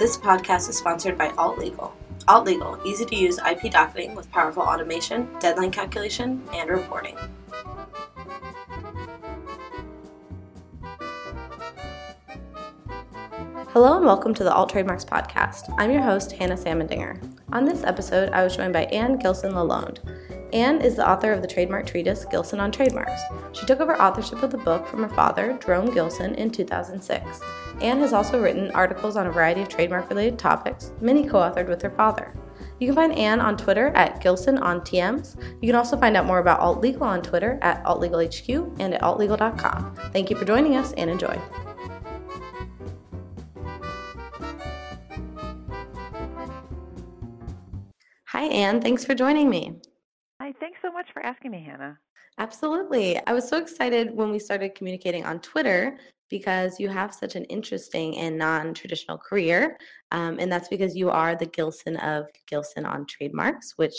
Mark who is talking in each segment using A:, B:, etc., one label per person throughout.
A: This podcast is sponsored by Alt Legal. Alt Legal, easy to use IP docketing with powerful automation, deadline calculation, and reporting. Hello and welcome to the Alt Trademarks Podcast. I'm your host, Hannah Samondinger. On this episode, I was joined by Anne Gilson LaLonde. Anne is the author of the trademark treatise Gilson on Trademarks. She took over authorship of the book from her father, Jerome Gilson, in 2006. Anne has also written articles on a variety of trademark related topics, many co authored with her father. You can find Anne on Twitter at Gilson on TMs. You can also find out more about Alt Legal on Twitter at AltLegalHQ and at altlegal.com. Thank you for joining us and enjoy. Hi, Anne. Thanks for joining me.
B: Hi, thanks so much for asking me, Hannah.
A: Absolutely. I was so excited when we started communicating on Twitter because you have such an interesting and non traditional career. Um, and that's because you are the Gilson of Gilson on Trademarks, which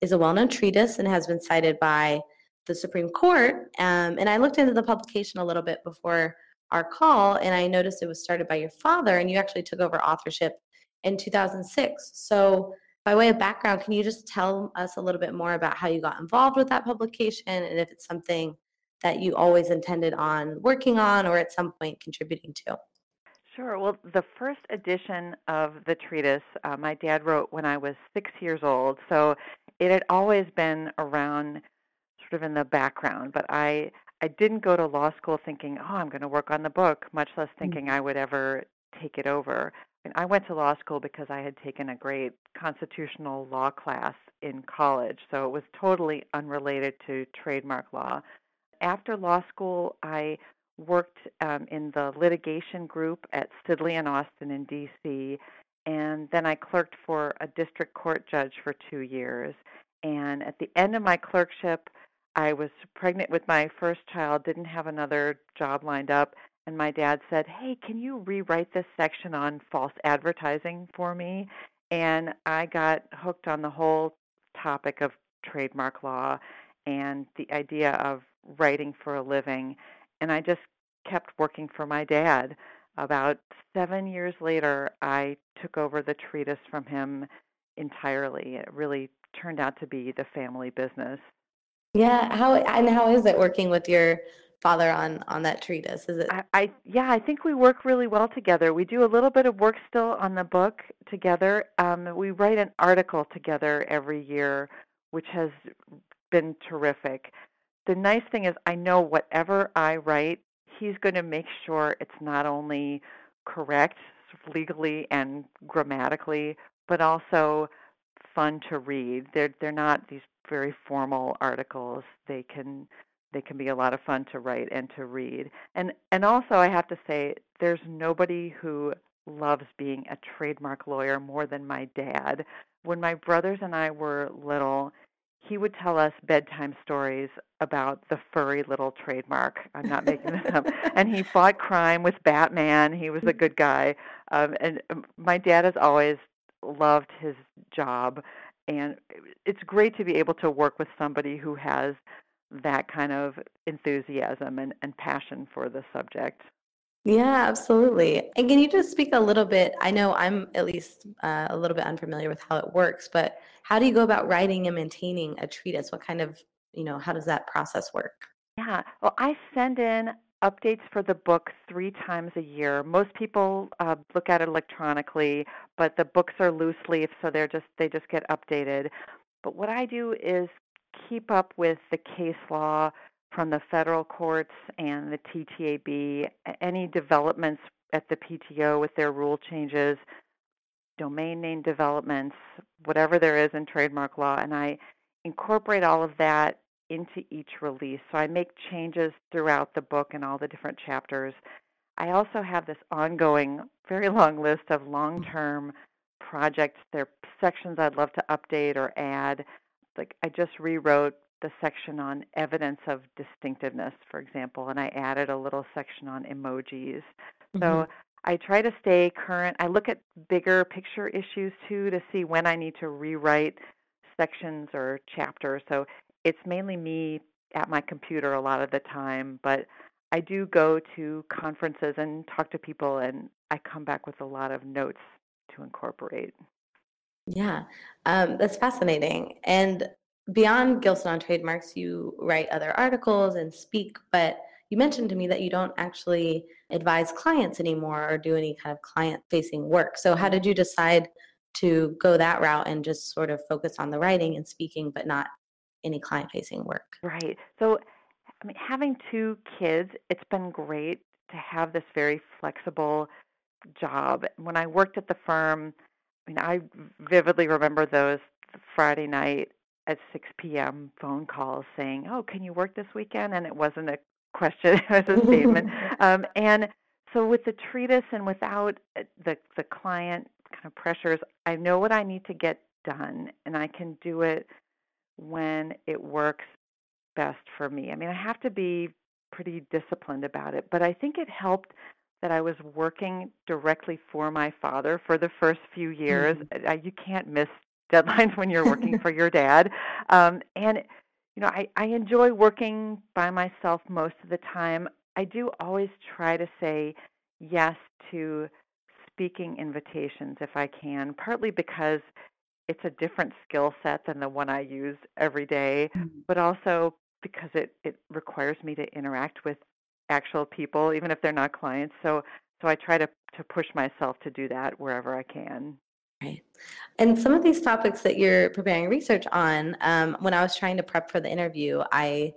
A: is a well known treatise and has been cited by the Supreme Court. Um, and I looked into the publication a little bit before our call, and I noticed it was started by your father, and you actually took over authorship in 2006. So by way of background, can you just tell us a little bit more about how you got involved with that publication and if it's something that you always intended on working on or at some point contributing to?
B: Sure. Well, the first edition of the treatise, uh, my dad wrote when I was six years old. So it had always been around sort of in the background, but I, I didn't go to law school thinking, oh, I'm going to work on the book, much less mm. thinking. I would ever take it over. And I went to law school because I had taken a great constitutional law class in college, so it was totally unrelated to trademark law. After law school, I worked um, in the litigation group at Sidley and Austin in D.C., and then I clerked for a district court judge for two years. And at the end of my clerkship, I was pregnant with my first child, didn't have another job lined up, and my dad said, Hey, can you rewrite this section on false advertising for me? And I got hooked on the whole topic of trademark law and the idea of writing for a living. And I just kept working for my dad. About seven years later, I took over the treatise from him entirely. It really turned out to be the family business.
A: Yeah, how and how is it working with your father on on that treatise? Is it?
B: I, I yeah, I think we work really well together. We do a little bit of work still on the book together. Um, we write an article together every year, which has been terrific. The nice thing is, I know whatever I write, he's going to make sure it's not only correct legally and grammatically, but also fun to read. They're they're not these very formal articles. They can they can be a lot of fun to write and to read. And and also I have to say there's nobody who loves being a trademark lawyer more than my dad. When my brothers and I were little, he would tell us bedtime stories about the furry little trademark. I'm not making this up. And he fought crime with Batman. He was a good guy. Um, and um, my dad has always loved his job. And it's great to be able to work with somebody who has that kind of enthusiasm and, and passion for the subject.
A: Yeah, absolutely. And can you just speak a little bit? I know I'm at least uh, a little bit unfamiliar with how it works, but how do you go about writing and maintaining a treatise? What kind of, you know, how does that process work?
B: Yeah, well, I send in updates for the book three times a year. Most people uh, look at it electronically, but the books are loose leaf, so they're just they just get updated. But what I do is keep up with the case law from the federal courts and the TTAB, any developments at the PTO with their rule changes, domain name developments, whatever there is in trademark law, and I incorporate all of that into each release. So I make changes throughout the book and all the different chapters. I also have this ongoing, very long list of long term projects. There are sections I'd love to update or add like I just rewrote the section on evidence of distinctiveness, for example, and I added a little section on emojis. Mm-hmm. So I try to stay current. I look at bigger picture issues too to see when I need to rewrite sections or chapters. So it's mainly me at my computer a lot of the time, but I do go to conferences and talk to people, and I come back with a lot of notes to incorporate.
A: Yeah, um, that's fascinating. And beyond Gilson on trademarks, you write other articles and speak, but you mentioned to me that you don't actually advise clients anymore or do any kind of client facing work. So, how did you decide to go that route and just sort of focus on the writing and speaking, but not any client facing work?
B: Right. So, I mean, having two kids, it's been great to have this very flexible job. When I worked at the firm, I mean, I vividly remember those Friday night at 6 p.m. phone calls saying, "Oh, can you work this weekend?" And it wasn't a question; it was a statement. um, and so, with the treatise and without uh, the the client kind of pressures, I know what I need to get done, and I can do it when it works best for me. I mean, I have to be pretty disciplined about it, but I think it helped that I was working directly for my father for the first few years. Mm-hmm. you can't miss deadlines when you're working for your dad. Um, and, you know, I, I enjoy working by myself most of the time. I do always try to say yes to speaking invitations if I can, partly because it's a different skill set than the one I use every day, mm-hmm. but also because it, it requires me to interact with actual people, even if they're not clients. So so I try to to push myself to do that wherever I can.
A: Right. And some of these topics that you're preparing research on, um, when I was trying to prep for the interview, I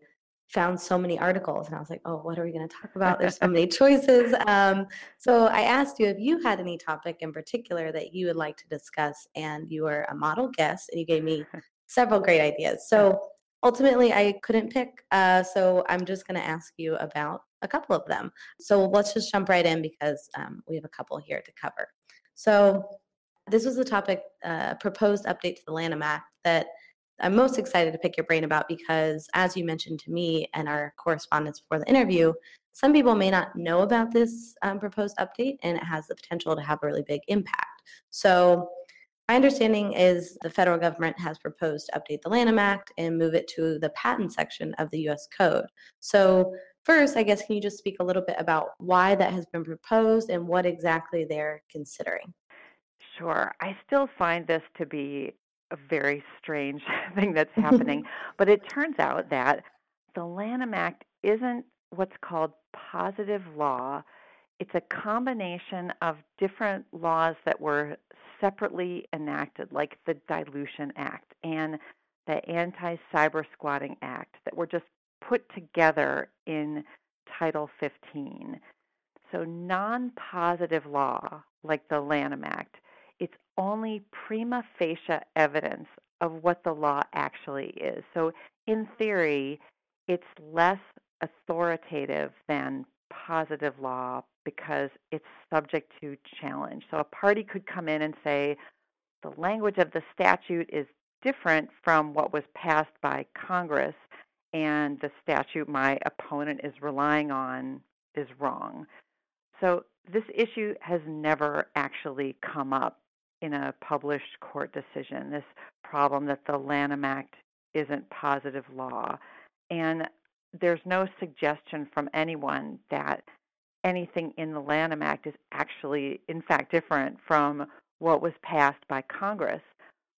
A: found so many articles and I was like, oh, what are we going to talk about? There's so many choices. Um, so I asked you if you had any topic in particular that you would like to discuss, and you were a model guest and you gave me several great ideas. So ultimately, I couldn't pick. Uh, so I'm just going to ask you about a couple of them. So let's just jump right in because um, we have a couple here to cover. So this was the topic, uh, proposed update to the Lanham Act that I'm most excited to pick your brain about because, as you mentioned to me and our correspondence before the interview, some people may not know about this um, proposed update and it has the potential to have a really big impact. So, my understanding is the federal government has proposed to update the Lanham Act and move it to the patent section of the US Code. So, first, I guess, can you just speak a little bit about why that has been proposed and what exactly they're considering?
B: Sure. I still find this to be a very strange thing that's happening. but it turns out that the Lanham Act isn't what's called positive law. It's a combination of different laws that were separately enacted, like the Dilution Act and the Anti Cyber Squatting Act, that were just put together in Title 15. So, non positive law, like the Lanham Act, only prima facie evidence of what the law actually is. So, in theory, it's less authoritative than positive law because it's subject to challenge. So, a party could come in and say, the language of the statute is different from what was passed by Congress, and the statute my opponent is relying on is wrong. So, this issue has never actually come up in a published court decision this problem that the Lanham Act isn't positive law. And there's no suggestion from anyone that anything in the Lanham Act is actually, in fact, different from what was passed by Congress.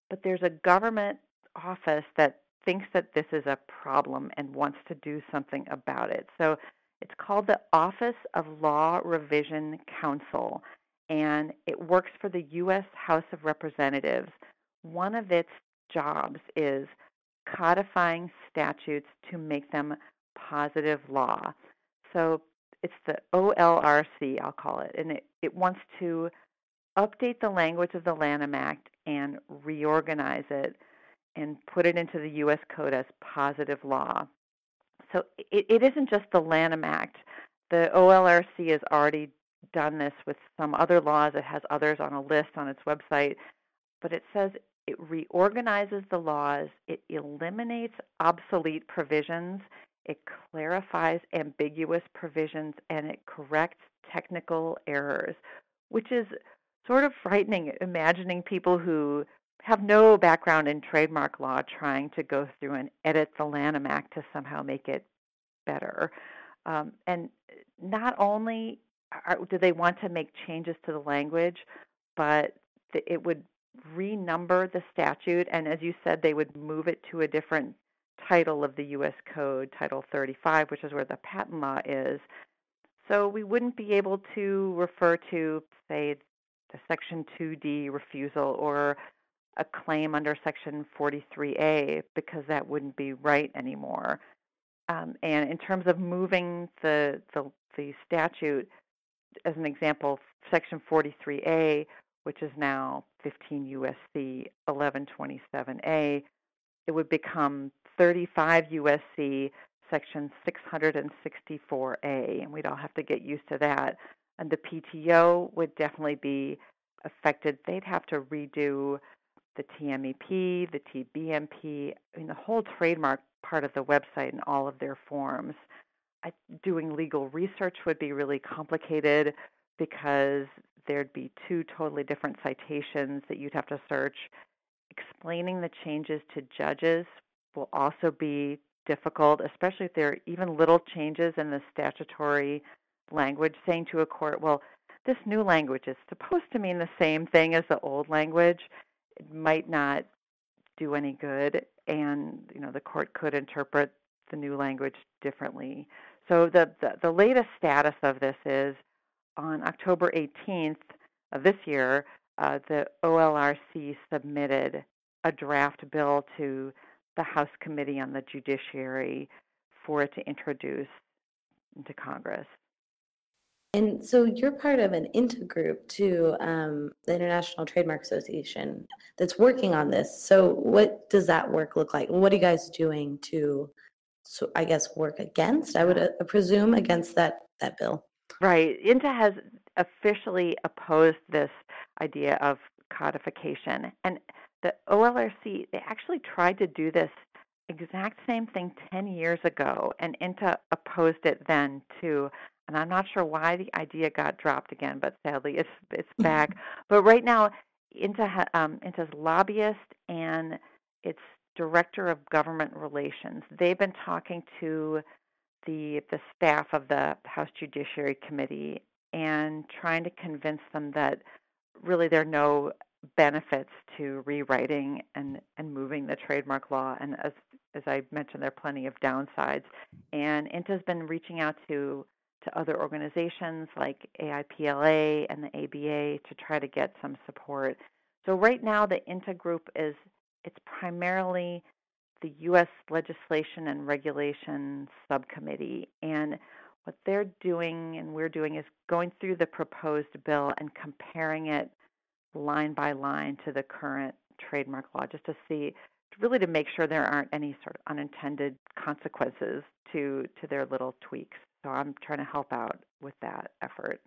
B: But there's a government office that thinks that this is a problem and wants to do something about it. So it's called the Office of Law Revision Counsel and it works for the U.S. House of Representatives. One of its jobs is codifying statutes to make them positive law. So it's the OLRC, I'll call it, and it, it wants to update the language of the Lanham Act and reorganize it and put it into the U.S. Code as positive law. So it, it isn't just the Lanham Act. The OLRC is already done this with some other laws. It has others on a list on its website. But it says it reorganizes the laws, it eliminates obsolete provisions, it clarifies ambiguous provisions, and it corrects technical errors, which is sort of frightening, imagining people who have no background in trademark law trying to go through and edit the Lanham Act to somehow make it better. Um, and not only are, do they want to make changes to the language, but it would renumber the statute, and as you said, they would move it to a different title of the U.S. Code, Title 35, which is where the patent law is. So we wouldn't be able to refer to, say, the Section 2D refusal or a claim under Section 43A because that wouldn't be right anymore. Um, and in terms of moving the, the, the statute, as an example, Section 43A, which is now 15 USC 1127A, it would become 35 USC Section 664A, and we'd all have to get used to that. And the PTO would definitely be affected. They'd have to redo the TMEP, the TBMP, I mean, the whole trademark part of the website and all of their forms. Doing legal research would be really complicated because there'd be two totally different citations that you'd have to search. Explaining the changes to judges will also be difficult, especially if there are even little changes in the statutory language, saying to a court, well, this new language is supposed to mean the same thing as the old language. It might not do any good, and you know the court could interpret the new language differently. So the, the, the latest status of this is on October 18th of this year, uh, the OLRC submitted a draft bill to the House Committee on the Judiciary for it to introduce into Congress.
A: And so you're part of an INTA group to um, the International Trademark Association that's working on this. So what does that work look like? What are you guys doing to, so I guess, work against? I would uh, presume against that that bill.
B: Right. INTA has officially opposed this idea of codification, and the OLRC they actually tried to do this exact same thing 10 years ago, and INTA opposed it then too and I'm not sure why the idea got dropped again, but sadly it's it's back. but right now, INTA um, INTA's lobbyist and its director of government relations, they've been talking to the the staff of the House Judiciary Committee and trying to convince them that really there are no benefits to rewriting and, and moving the trademark law. And as as I mentioned, there are plenty of downsides. And INTA's been reaching out to to other organizations like AIPLA and the ABA to try to get some support. So right now the INTA group is it's primarily the U.S. Legislation and Regulation Subcommittee, and what they're doing and we're doing is going through the proposed bill and comparing it line by line to the current trademark law, just to see, really to make sure there aren't any sort of unintended consequences to to their little tweaks. So I'm trying to help out with that effort.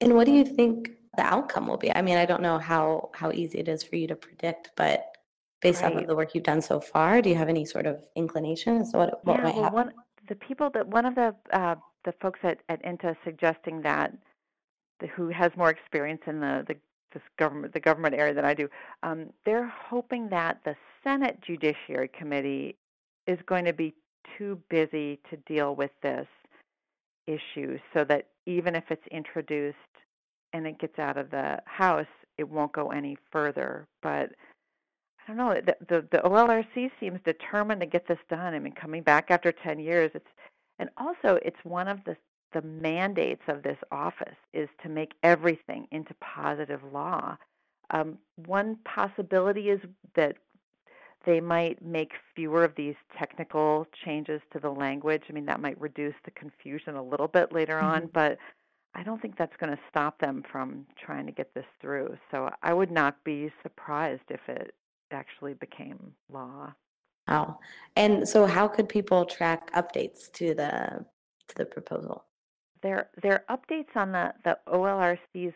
A: And what do you think the outcome will be? I mean, I don't know how how easy it is for you to predict, but based right. off of the work you've done so far, do you have any sort of inclination as to what what
B: yeah,
A: might
B: well,
A: happen?
B: One, the people that one of the uh, the folks at at INTA suggesting that the, who has more experience in the the this government the government area than I do, um, they're hoping that the Senate Judiciary Committee is going to be too busy to deal with this issue so that even if it's introduced and it gets out of the House, it won't go any further. But I don't know. The, the, the OLRC seems determined to get this done. I mean, coming back after 10 years, it's and also it's one of the the mandates of this office is to make everything into positive law. Um, one possibility is that they might make fewer of these technical changes to the language. I mean, that might reduce the confusion a little bit later mm-hmm. on, but I don't think that's going to stop them from trying to get this through. So I would not be surprised if it actually became law.
A: Wow. And so how could people track updates to the to the proposal?
B: There there are updates on the, the OLRC's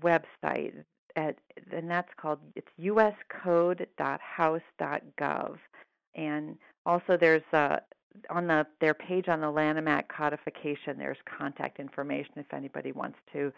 B: website at, and that's called it's uscode.house.gov, and also there's uh, on the their page on the Lanham Act codification. There's contact information if anybody wants to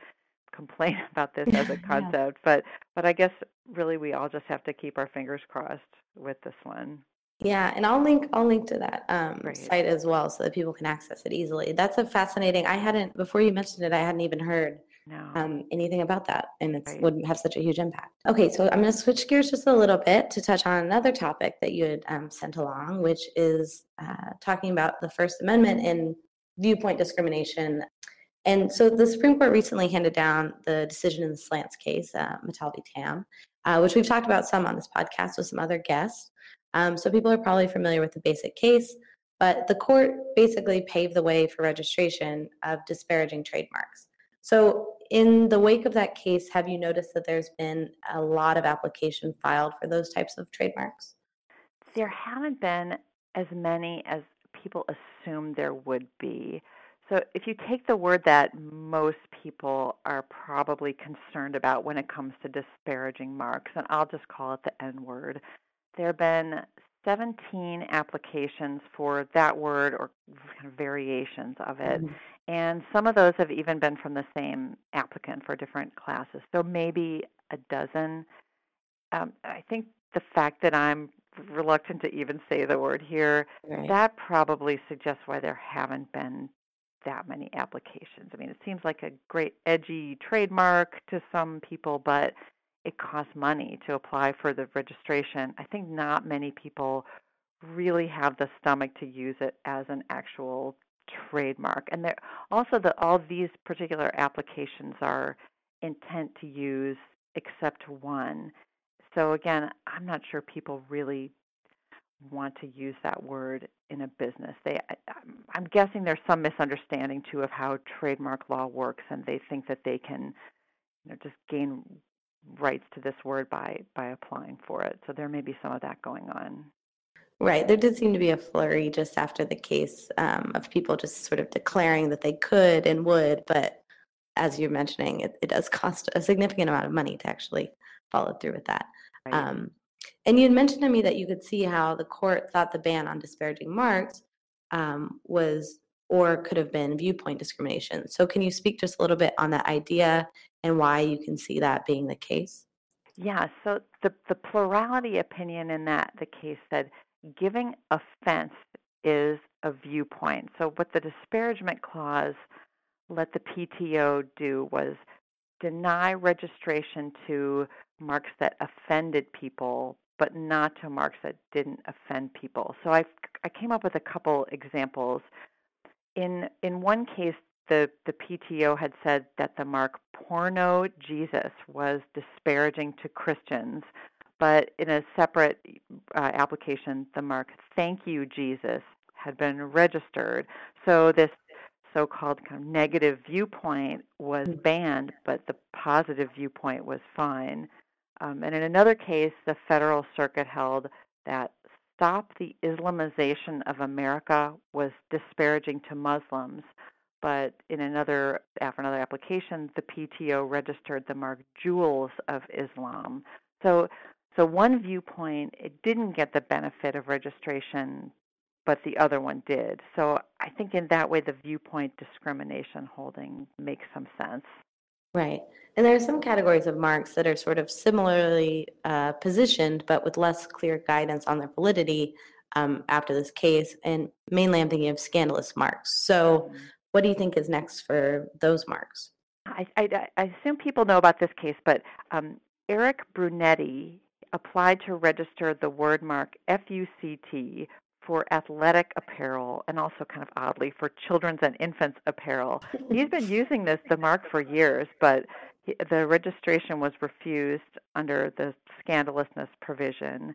B: complain about this as a concept. yeah. But but I guess really we all just have to keep our fingers crossed with this one.
A: Yeah, and I'll link I'll link to that um, site as well so that people can access it easily. That's a fascinating. I hadn't before you mentioned it. I hadn't even heard no. um, anything about that, and it right. wouldn't have such a huge impact. Okay, so I'm going to switch gears just a little bit to touch on another topic that you had um, sent along, which is uh, talking about the First Amendment and viewpoint discrimination. And so the Supreme Court recently handed down the decision in the Slants case, uh. Tam, uh, which we've talked about some on this podcast with some other guests. Um, so people are probably familiar with the basic case, but the court basically paved the way for registration of disparaging trademarks. So, in the wake of that case, have you noticed that there's been a lot of application filed for those types of trademarks?
B: There haven't been as many as people assumed there would be. So, if you take the word that most people are probably concerned about when it comes to disparaging marks, and I'll just call it the N word, there have been 17 applications for that word or kind of variations of it. Mm-hmm. And some of those have even been from the same applicant for different classes. So maybe a dozen. Um, I think the fact that I'm reluctant to even say the word here, right. that probably suggests why there haven't been that many applications. I mean, it seems like a great edgy trademark to some people, but it costs money to apply for the registration. I think not many people really have the stomach to use it as an actual trademark. And there also that all these particular applications are intent to use except one. So again, I'm not sure people really want to use that word in a business. They guessing there's some misunderstanding too of how trademark law works and they think that they can you know just gain rights to this word by by applying for it. So there may be some of that going on.
A: Right. There did seem to be a flurry just after the case um, of people just sort of declaring that they could and would, but as you're mentioning, it, it does cost a significant amount of money to actually follow through with that. Right. Um, and you had mentioned to me that you could see how the court thought the ban on disparaging marks um, was or could have been viewpoint discrimination. So, can you speak just a little bit on that idea and why you can see that being the case?
B: Yeah, so the, the plurality opinion in that the case said giving offense is a viewpoint. So what the disparagement clause let the PTO do was deny registration to marks that offended people, but not to marks that didn't offend people. So I I came up with a couple examples. In in one case, the, the PTO had said that the mark porno Jesus was disparaging to Christians, but in a separate uh, application, the mark thank you Jesus had been registered. So this so called kind of negative viewpoint was hmm. banned, but the positive viewpoint was fine. Um, and in another case, the Federal Circuit held that Stop the Islamization of America was disparaging to Muslims but in another after another application, the PTO registered the mark Jewels of Islam. So so one viewpoint it didn't get the benefit of registration, but the other one did. So I think in that way the viewpoint discrimination holding makes some sense.
A: Right. And there are some categories of marks that are sort of similarly uh, positioned, but with less clear guidance on their validity um, after this case. And mainly I'm thinking of scandalous marks. So. What do you think is next for those marks?
B: I, I, I assume people know about this case, but um, Erik Brunetti applied to register the word mark FUCT for athletic apparel and also kind of oddly for children's and infants apparel. He's been using this the mark for years, but he, the registration was refused under the scandalousness provision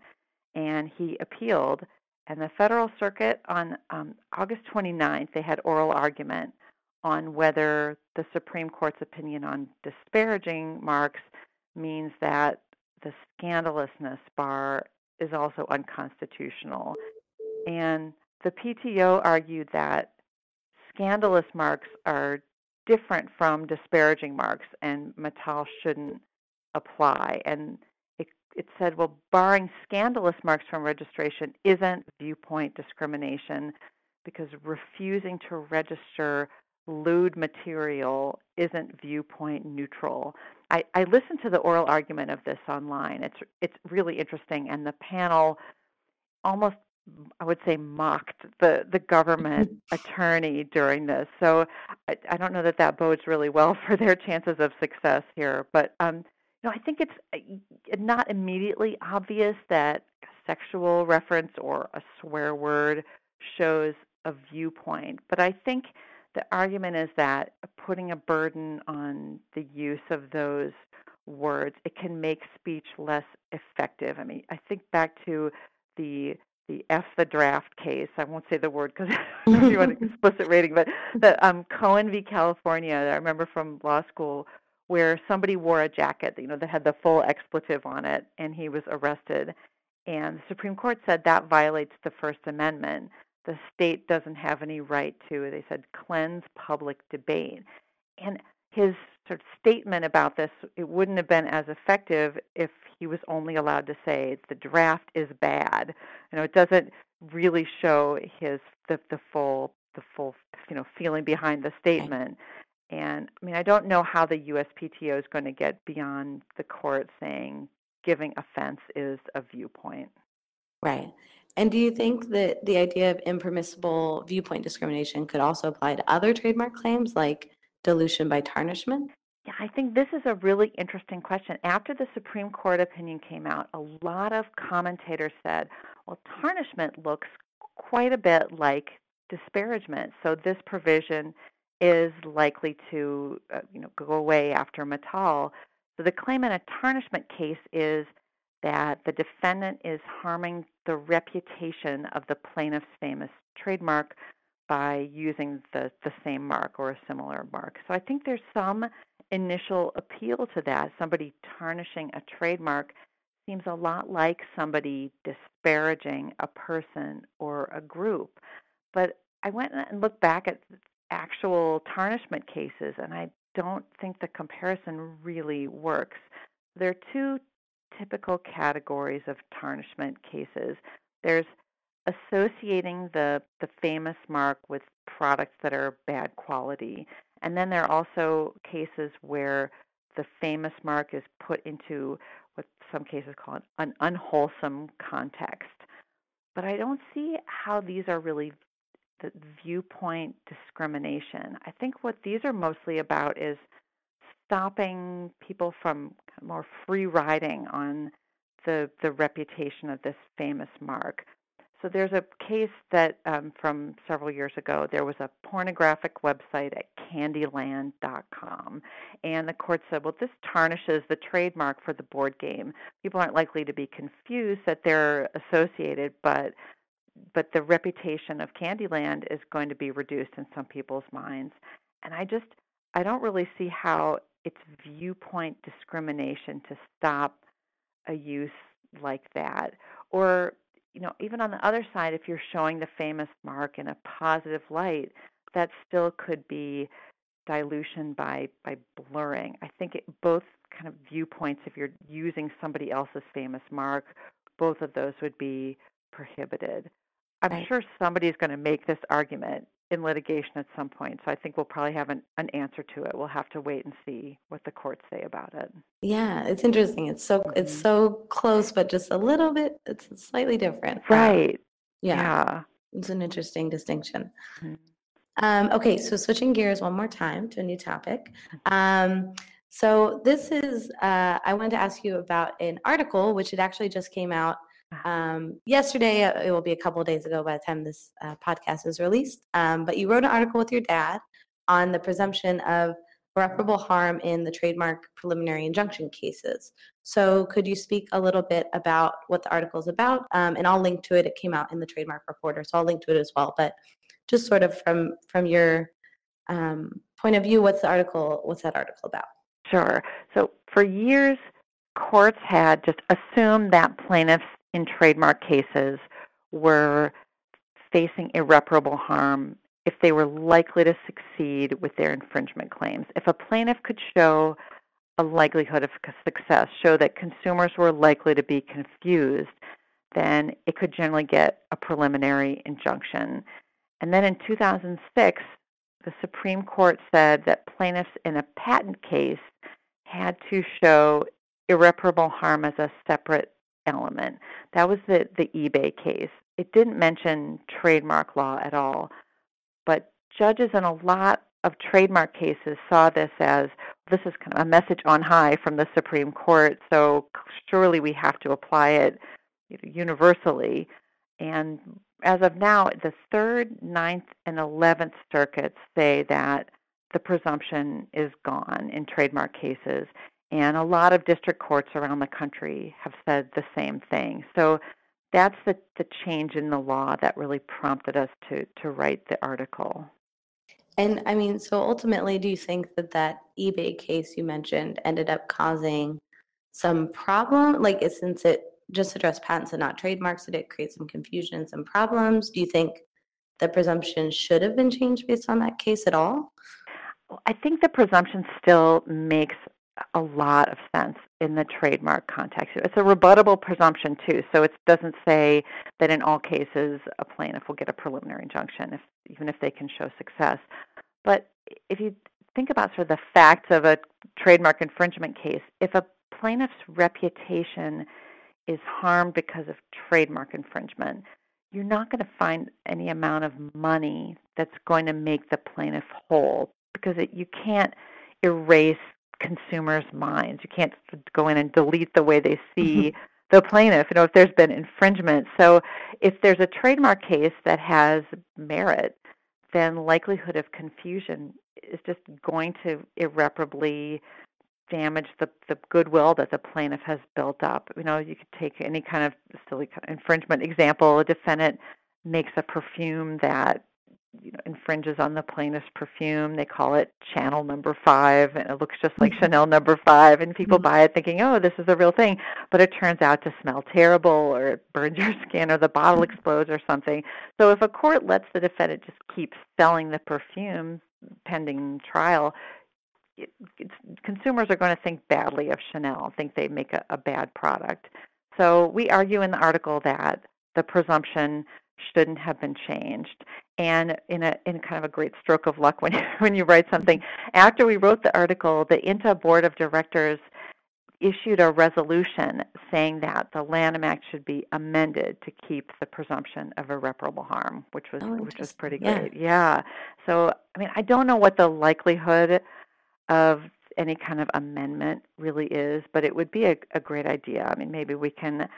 B: and he appealed and the Federal Circuit on um, August 29th, they had oral argument on whether the Supreme Court's opinion on disparaging marks means that the scandalousness bar is also unconstitutional. And the PTO argued that scandalous marks are different from disparaging marks, and Matal shouldn't apply. And it said, well, barring scandalous marks from registration isn't viewpoint discrimination because refusing to register lewd material isn't viewpoint neutral. I, I listened to the oral argument of this online. It's it's really interesting, and the panel almost I would say mocked the the government attorney during this. So I, I don't know that that bodes really well for their chances of success here. But um, you know, I think it's uh, not immediately obvious that a sexual reference or a swear word shows a viewpoint. But I think the argument is that putting a burden on the use of those words, it can make speech less effective. I mean, I think back to the the F the draft case. I won't say the word because I don't know if you want an explicit rating, but the um, Cohen v. California. I remember from law school where somebody wore a jacket, you know, that had the full expletive on it, and he was arrested. And the Supreme Court said that violates the First Amendment. The state doesn't have any right to, they said, cleanse public debate. And his sort of statement about this, it wouldn't have been as effective if he was only allowed to say the draft is bad. You know, it doesn't really show his the the full the full you know feeling behind the statement. And I mean, I don't know how the USPTO is going to get beyond the court saying giving offense is a viewpoint.
A: Right. And do you think that the idea of impermissible viewpoint discrimination could also apply to other trademark claims like dilution by tarnishment?
B: Yeah, I think this is a really interesting question. After the Supreme Court opinion came out, a lot of commentators said, well, tarnishment looks quite a bit like disparagement. So this provision is likely to uh, you know, go away after Matal. So the claim in a tarnishment case is that the defendant is harming the reputation of the plaintiff's famous trademark by using the, the same mark or a similar mark. So I think there's some initial appeal to that. Somebody tarnishing a trademark seems a lot like somebody disparaging a person or a group. But I went and looked back at actual tarnishment cases, and I don't think the comparison really works. There are two typical categories of tarnishment cases. There's associating the, the famous mark with products that are bad quality. And then there are also cases where the famous mark is put into what some cases call an unwholesome context. But I don't see how these are really the viewpoint discrimination. I think what these are mostly about is stopping people from more free riding on the the reputation of this famous mark. So there's a case that um, from several years ago. There was a pornographic website at Candyland.com, and the court said, "Well, this tarnishes the trademark for the board game. People aren't likely to be confused that they're associated, but but the reputation of Candyland is going to be reduced in some people's minds." And I just I don't really see how it's viewpoint discrimination to stop a use like that or you know, even on the other side, if you're showing the famous mark in a positive light, that still could be dilution by by blurring. I think it, both kind of viewpoints, if you're using somebody else's famous mark, both of those would be prohibited. I'm right. sure somebody's going to make this argument in litigation at some point. So I think we'll probably have an, an answer to it. We'll have to wait and see what the courts say about it.
A: Yeah, it's interesting. It's so mm-hmm. it's so close, but just a little bit. It's slightly different.
B: Right.
A: Yeah.
B: yeah.
A: It's an interesting distinction. Mm-hmm. Um, okay, so switching gears one more time to a new topic. Um, so this is uh, I wanted to ask you about an article which it actually just came out um, yesterday. Uh, it will be a couple days ago by the time this uh, podcast is released. Um, but you wrote an article with your dad on the presumption of irreparable harm in the trademark preliminary injunction cases. So, could you speak a little bit about what the article is about? Um, and I'll link to it. It came out in the Trademark Reporter, so I'll link to it as well. But just sort of from from your um, point of view, what's the article? What's that article about?
B: Sure. So, for years, courts had just assumed that plaintiffs in trademark cases were facing irreparable harm if they were likely to succeed with their infringement claims. If a plaintiff could show a likelihood of success, show that consumers were likely to be confused, then it could generally get a preliminary injunction. And then in 2006, the Supreme Court said that plaintiffs in a patent case had to show irreparable harm as a separate element. That was the, the eBay case. it didn't mention trademark law at all. But judges in a lot of trademark cases saw this as this is kind of a message on high from the Supreme Court, so surely we have to apply it universally. And as of now, the third, ninth, and eleventh circuits say that the presumption is gone in trademark cases. And a lot of district courts around the country have said the same thing. So that's the, the change in the law that really prompted us to, to write the article.
A: And I mean, so ultimately, do you think that that eBay case you mentioned ended up causing some problem? Like, since it just addressed patents and not trademarks, did it create some confusion and some problems? Do you think the presumption should have been changed based on that case at all?
B: I think the presumption still makes a lot of sense in the trademark context. It's a rebuttable presumption too, so it doesn't say that in all cases a plaintiff will get a preliminary injunction, if, even if they can show success. But if you think about sort of the facts of a trademark infringement case, if a plaintiff's reputation is harmed because of trademark infringement, you're not going to find any amount of money that's going to make the plaintiff whole because it, you can't erase consumers' minds. You can't go in and delete the way they see mm-hmm. the plaintiff, you know, if there's been infringement. So if there's a trademark case that has merit, then likelihood of confusion is just going to irreparably damage the, the goodwill that the plaintiff has built up. You know, you could take any kind of silly kind of infringement example. A defendant makes a perfume that you know, infringes on the plainest perfume. They call it Chanel Number Five, and it looks just like mm-hmm. Chanel Number Five. And people mm-hmm. buy it thinking, "Oh, this is a real thing," but it turns out to smell terrible, or it burns your skin, or the bottle mm-hmm. explodes, or something. So, if a court lets the defendant just keep selling the perfume pending trial, it, consumers are going to think badly of Chanel, think they make a, a bad product. So, we argue in the article that the presumption shouldn't have been changed. And in a in kind of a great stroke of luck when when you write something, mm-hmm. after we wrote the article, the INTA board of directors issued a resolution saying that the Lanham Act should be amended to keep the presumption of irreparable harm, which was oh, which was pretty great. Yeah. yeah. So I mean, I don't know what the likelihood of any kind of amendment really is, but it would be a, a great idea. I mean, maybe we can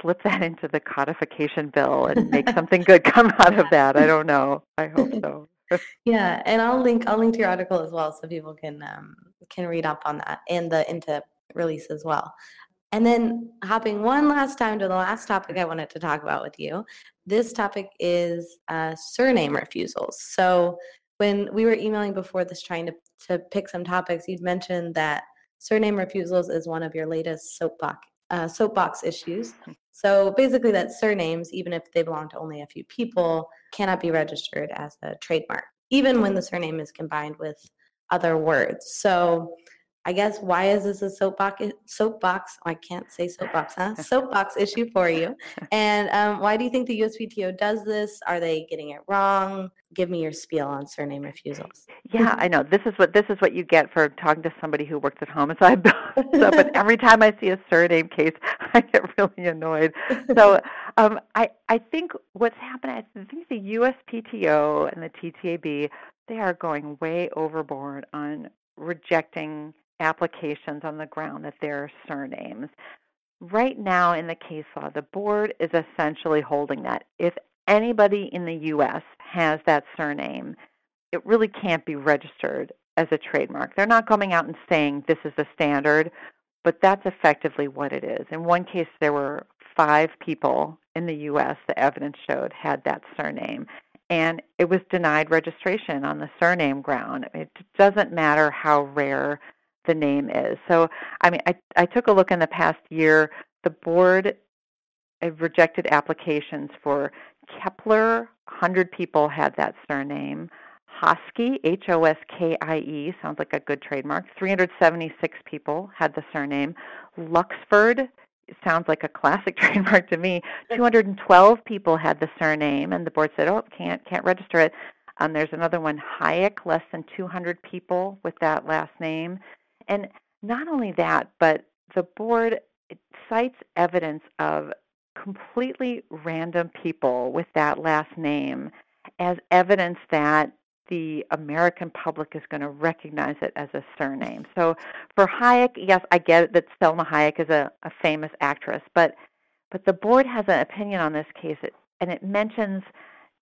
B: slip that into the codification bill and make something good come out of that. I don't know. I hope so.
A: yeah, and I'll link I'll link to your article as well so people can um, can read up on that and the INTA release as well. And then hopping one last time to the last topic I wanted to talk about with you. This topic is uh, surname refusals. So when we were emailing before this trying to, to pick some topics, you'd mentioned that surname refusals is one of your latest soapbox uh, soapbox issues. So basically, that surnames, even if they belong to only a few people, cannot be registered as a trademark, even when the surname is combined with other words. So I guess why is this a soapbox? Soapbox? I can't say soapbox, huh? soapbox issue for you. And um, why do you think the USPTO does this? Are they getting it wrong? Give me your spiel on surname refusals.
B: Yeah, I know. This is what this is what you get for talking to somebody who works at home. So I so, but every time I see a surname case, I get really annoyed. So um, I I think what's happening. I think the USPTO and the TTAB they are going way overboard on rejecting applications on the ground that they're surnames. Right now in the case law, the board is essentially holding that. If anybody in the U.S. has that surname, it really can't be registered as a trademark. They're not coming out and saying this is the standard, but that's effectively what it is. In one case, there were five people in the U.S. the evidence showed had that surname, and it was denied registration on the surname ground. It doesn't matter how rare the name is. So, I mean, I, I took a look in the past year. The board rejected applications for Kepler, 100 people had that surname. Hoskie, H O S K I E, sounds like a good trademark. 376 people had the surname. Luxford, sounds like a classic trademark to me. 212 people had the surname, and the board said, "Oh, can't can't register it." Um, there's another one, Hayek, less than 200 people with that last name. And not only that, but the board cites evidence of completely random people with that last name as evidence that the American public is going to recognize it as a surname. So for Hayek, yes, I get that Salma Hayek is a, a famous actress, but but the board has an opinion on this case, and it mentions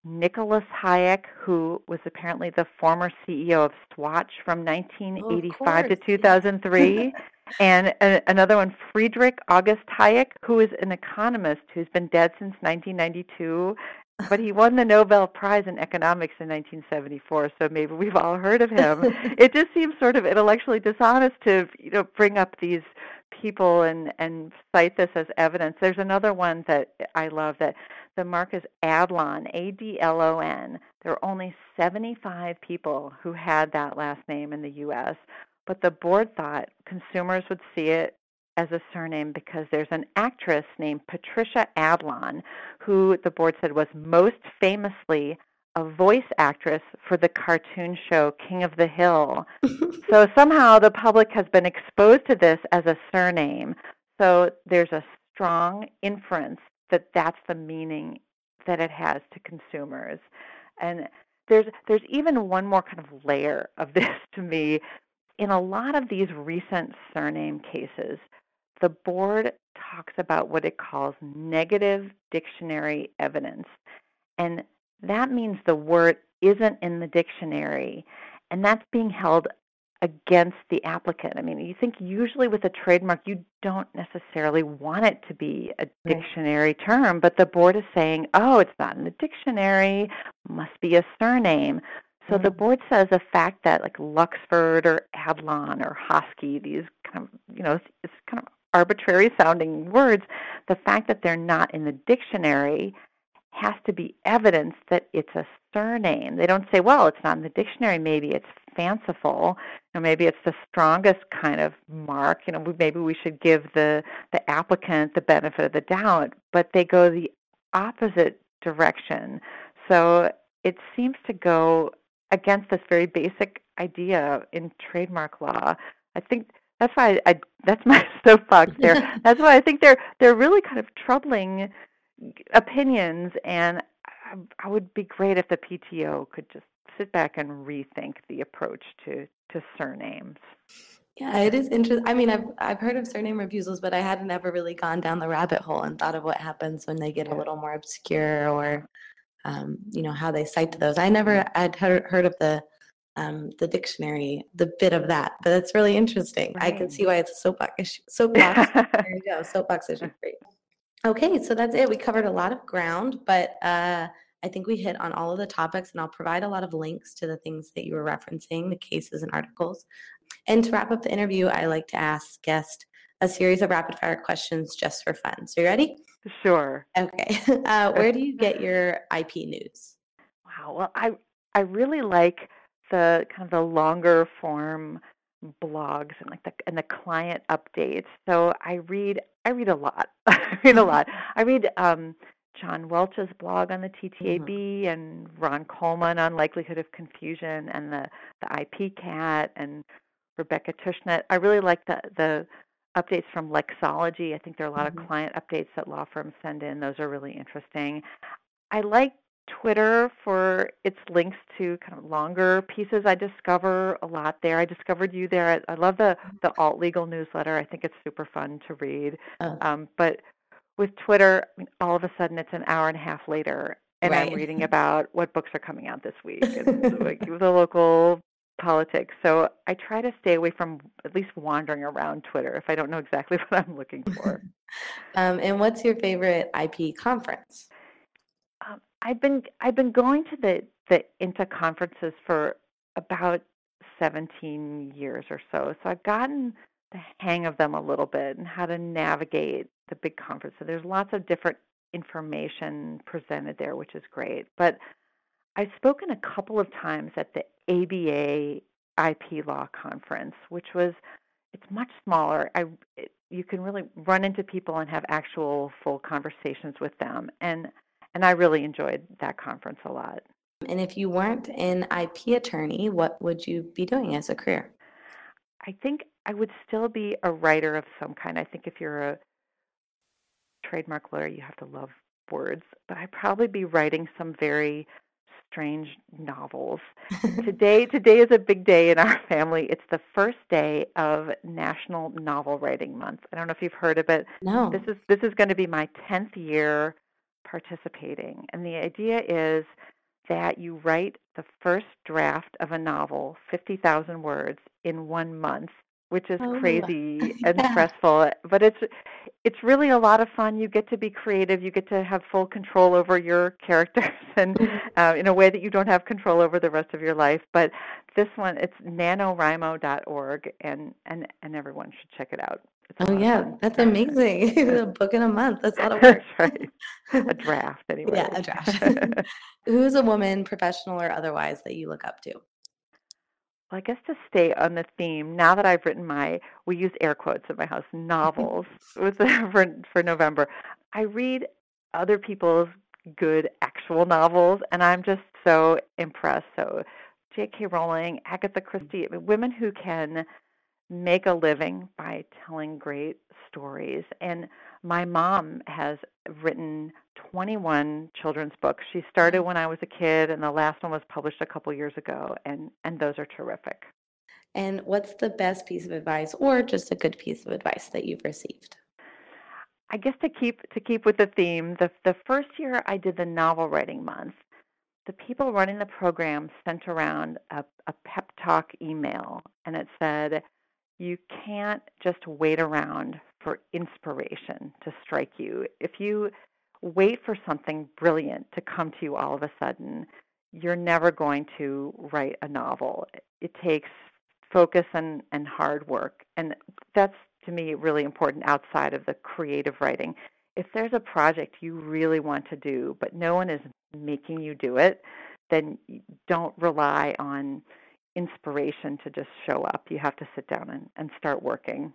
B: Nicholas Hayek, who was apparently the former CEO of Swatch from 1985 oh, to 2003. and a, another one, Friedrich August Hayek, who is an economist who's been dead since 1992. But he won the Nobel Prize in Economics in 1974, so maybe we've all heard of him. it just seems sort of intellectually dishonest to, you know, bring up these people and and cite this as evidence. There's another one that I love that the mark is Adlon, A D L O N. There are only 75 people who had that last name in the U.S., but the board thought consumers would see it as a surname because there's an actress named Patricia Adlon who the board said was most famously a voice actress for the cartoon show King of the Hill. so somehow the public has been exposed to this as a surname. So there's a strong inference that that's the meaning that it has to consumers. And there's there's even one more kind of layer of this to me. In a lot of these recent surname cases, the board talks about what it calls negative dictionary evidence. And that means the word isn't in the dictionary, and that's being held against the applicant. I mean, you think usually with a trademark, you don't necessarily want it to be a dictionary term, but the board is saying, oh, it's not in the dictionary, must be a surname. So mm-hmm. the board says the fact that like Luxford or Adlon or Hosky, these kind of, you know, it's kind of arbitrary sounding words, the fact that they're not in the dictionary has to be evidence that it's a surname. They don't say, well, it's not in the dictionary, maybe it's fanciful, or maybe it's the strongest kind of mark. You know, maybe we should give the, the applicant the benefit of the doubt, but they go the opposite direction. So it seems to go against this very basic idea in trademark law. I think that's why I, I that's my soapbox there. that's why I think they're they're really kind of troubling opinions, and I, I would be great if the PTO could just sit back and rethink the approach to to surnames.
A: Yeah, it is interesting. I mean, I've I've heard of surname refusals, but I hadn't ever really gone down the rabbit hole and thought of what happens when they get a little more obscure, or um, you know how they cite those. I never had heard of the um, the dictionary, the bit of that, but it's really interesting. Right. I can see why it's a soapbox issue. Soapbox. there you go. Soapbox issue. Great. Okay, so that's it. We covered a lot of ground, but uh, I think we hit on all of the topics, and I'll provide a lot of links to the things that you were referencing, the cases and articles. And to wrap up the interview, I like to ask guests a series of rapid fire questions just for fun. So, you ready?
B: Sure.
A: Okay. Uh, where do you get your IP news?
B: Wow. Well, I I really like the kind of the longer form blogs and like the and the client updates. So I read I read a lot. I read a lot. I read um, John Welch's blog on the TTAB mm-hmm. and Ron Coleman on likelihood of confusion and the the IPKat and Rebecca Tushnet. I really like the the updates from Lexology. I think there are a lot mm-hmm. of client updates that law firms send in. Those are really interesting. I like Twitter for its links to kind of longer pieces. I discover a lot there. I discovered you there. I, I love the the alt legal newsletter. I think it's super fun to read. Oh. Um, but with Twitter, all of a sudden it's an hour and a half later, and right. I'm reading about what books are coming out this week and like the local politics. So I try to stay away from at least wandering around Twitter if I don't know exactly what I'm looking for.
A: um, and what's your favorite IP conference?
B: I've been I've been going to the the INTA conferences for about 17 years or so. So I've gotten the hang of them a little bit and how to navigate the big conference. So there's lots of different information presented there, which is great. But I've spoken a couple of times at the ABA IP Law Conference, which was it's much smaller. I it, you can really run into people and have actual full conversations with them. And and I really enjoyed that conference a lot.
A: And if you weren't an IP attorney, what would you be doing as a career?
B: I think I would still be a writer of some kind. I think if you're a trademark lawyer, you have to love words, but I'd probably be writing some very strange novels. today today is a big day in our family. It's the first day of National Novel Writing Month. I don't know if you've heard of it.
A: No.
B: This is this is going to be my 10th year participating. And the idea is that you write the first draft of a novel, 50,000 words in 1 month which is
A: Oh,
B: crazy and stressful but it's it's really a lot of fun you get to be creative you get to have full control over your characters and
A: Mhm.
B: uh, in a way that you don't have control over the rest of your life but this one it's nanowrimo.org and and and everyone should check it out it's
A: Oh yeah,
B: fun.
A: that's amazing. a book in a month. That's a lot of work.
B: right a draft anyway
A: Yeah, a draft. Who's a woman, professional or otherwise, that you look up to?
B: Well, I guess to stay on the theme, now that I've written my, we use air quotes at my house, novels with for for November. I read other people's good actual novels, and I'm just so impressed. So, J.K. Rowling, Agatha mm. Christie, I mean, women who can make a living by telling great stories. And my mom has written 21 children's books. She started mm-hmm. when I was a kid, and the last one was published a couple years ago, and, and those are terrific.
A: And what's the best piece of advice or just a good piece of advice that you've received?
B: I guess to keep to keep with the theme, the the first year I did the novel writing month, the people running the program sent around a, a pep talk email, and it said, "You can't just wait around for inspiration to strike you. If you wait for something brilliant to come to you all of a sudden, you're never going to write a novel. It takes focus and, and hard work, and that's to me really important outside of the creative writing. If there's a project you really want to do, but no one is making you do it, then don't rely on inspiration to just show up. You have to sit down and, and start working.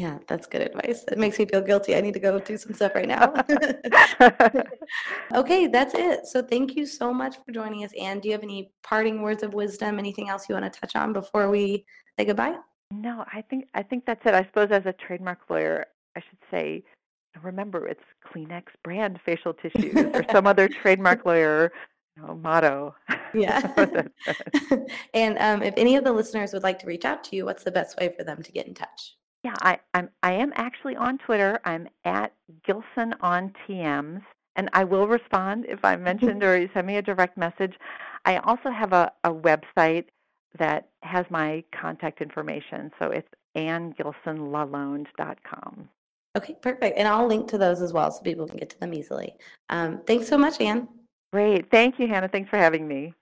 A: Yeah, that's good advice. It makes me feel guilty. I need to go do some stuff right now. okay, that's it. So thank you so much for joining us. Anne, do you have any parting words of wisdom? Anything else you want to touch on before we say goodbye?
B: no, I think I think that's it. I suppose as a trademark lawyer, I should say, remember it's Kleenex brand facial tissues or some other trademark lawyer you know, motto.
A: Yeah. And um, if any of the listeners would like to reach out to you, what's the best way for them to get in touch?
B: Yeah, I, I'm I am actually on Twitter. I'm at Gilson on TMs, and I will respond if I'm mentioned or you send me a direct message. I also have a, a website that has my contact information, so it's annegilsonlalonde.com.
A: Okay, perfect. And I'll link to those as well so people can get to them easily. Um, thanks so much, Anne.
B: Great, thank you, Hannah. Thanks for having me.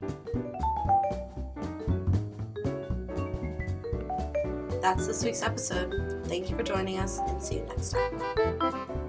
A: That's this week's episode. Thank you for joining us and see you next time.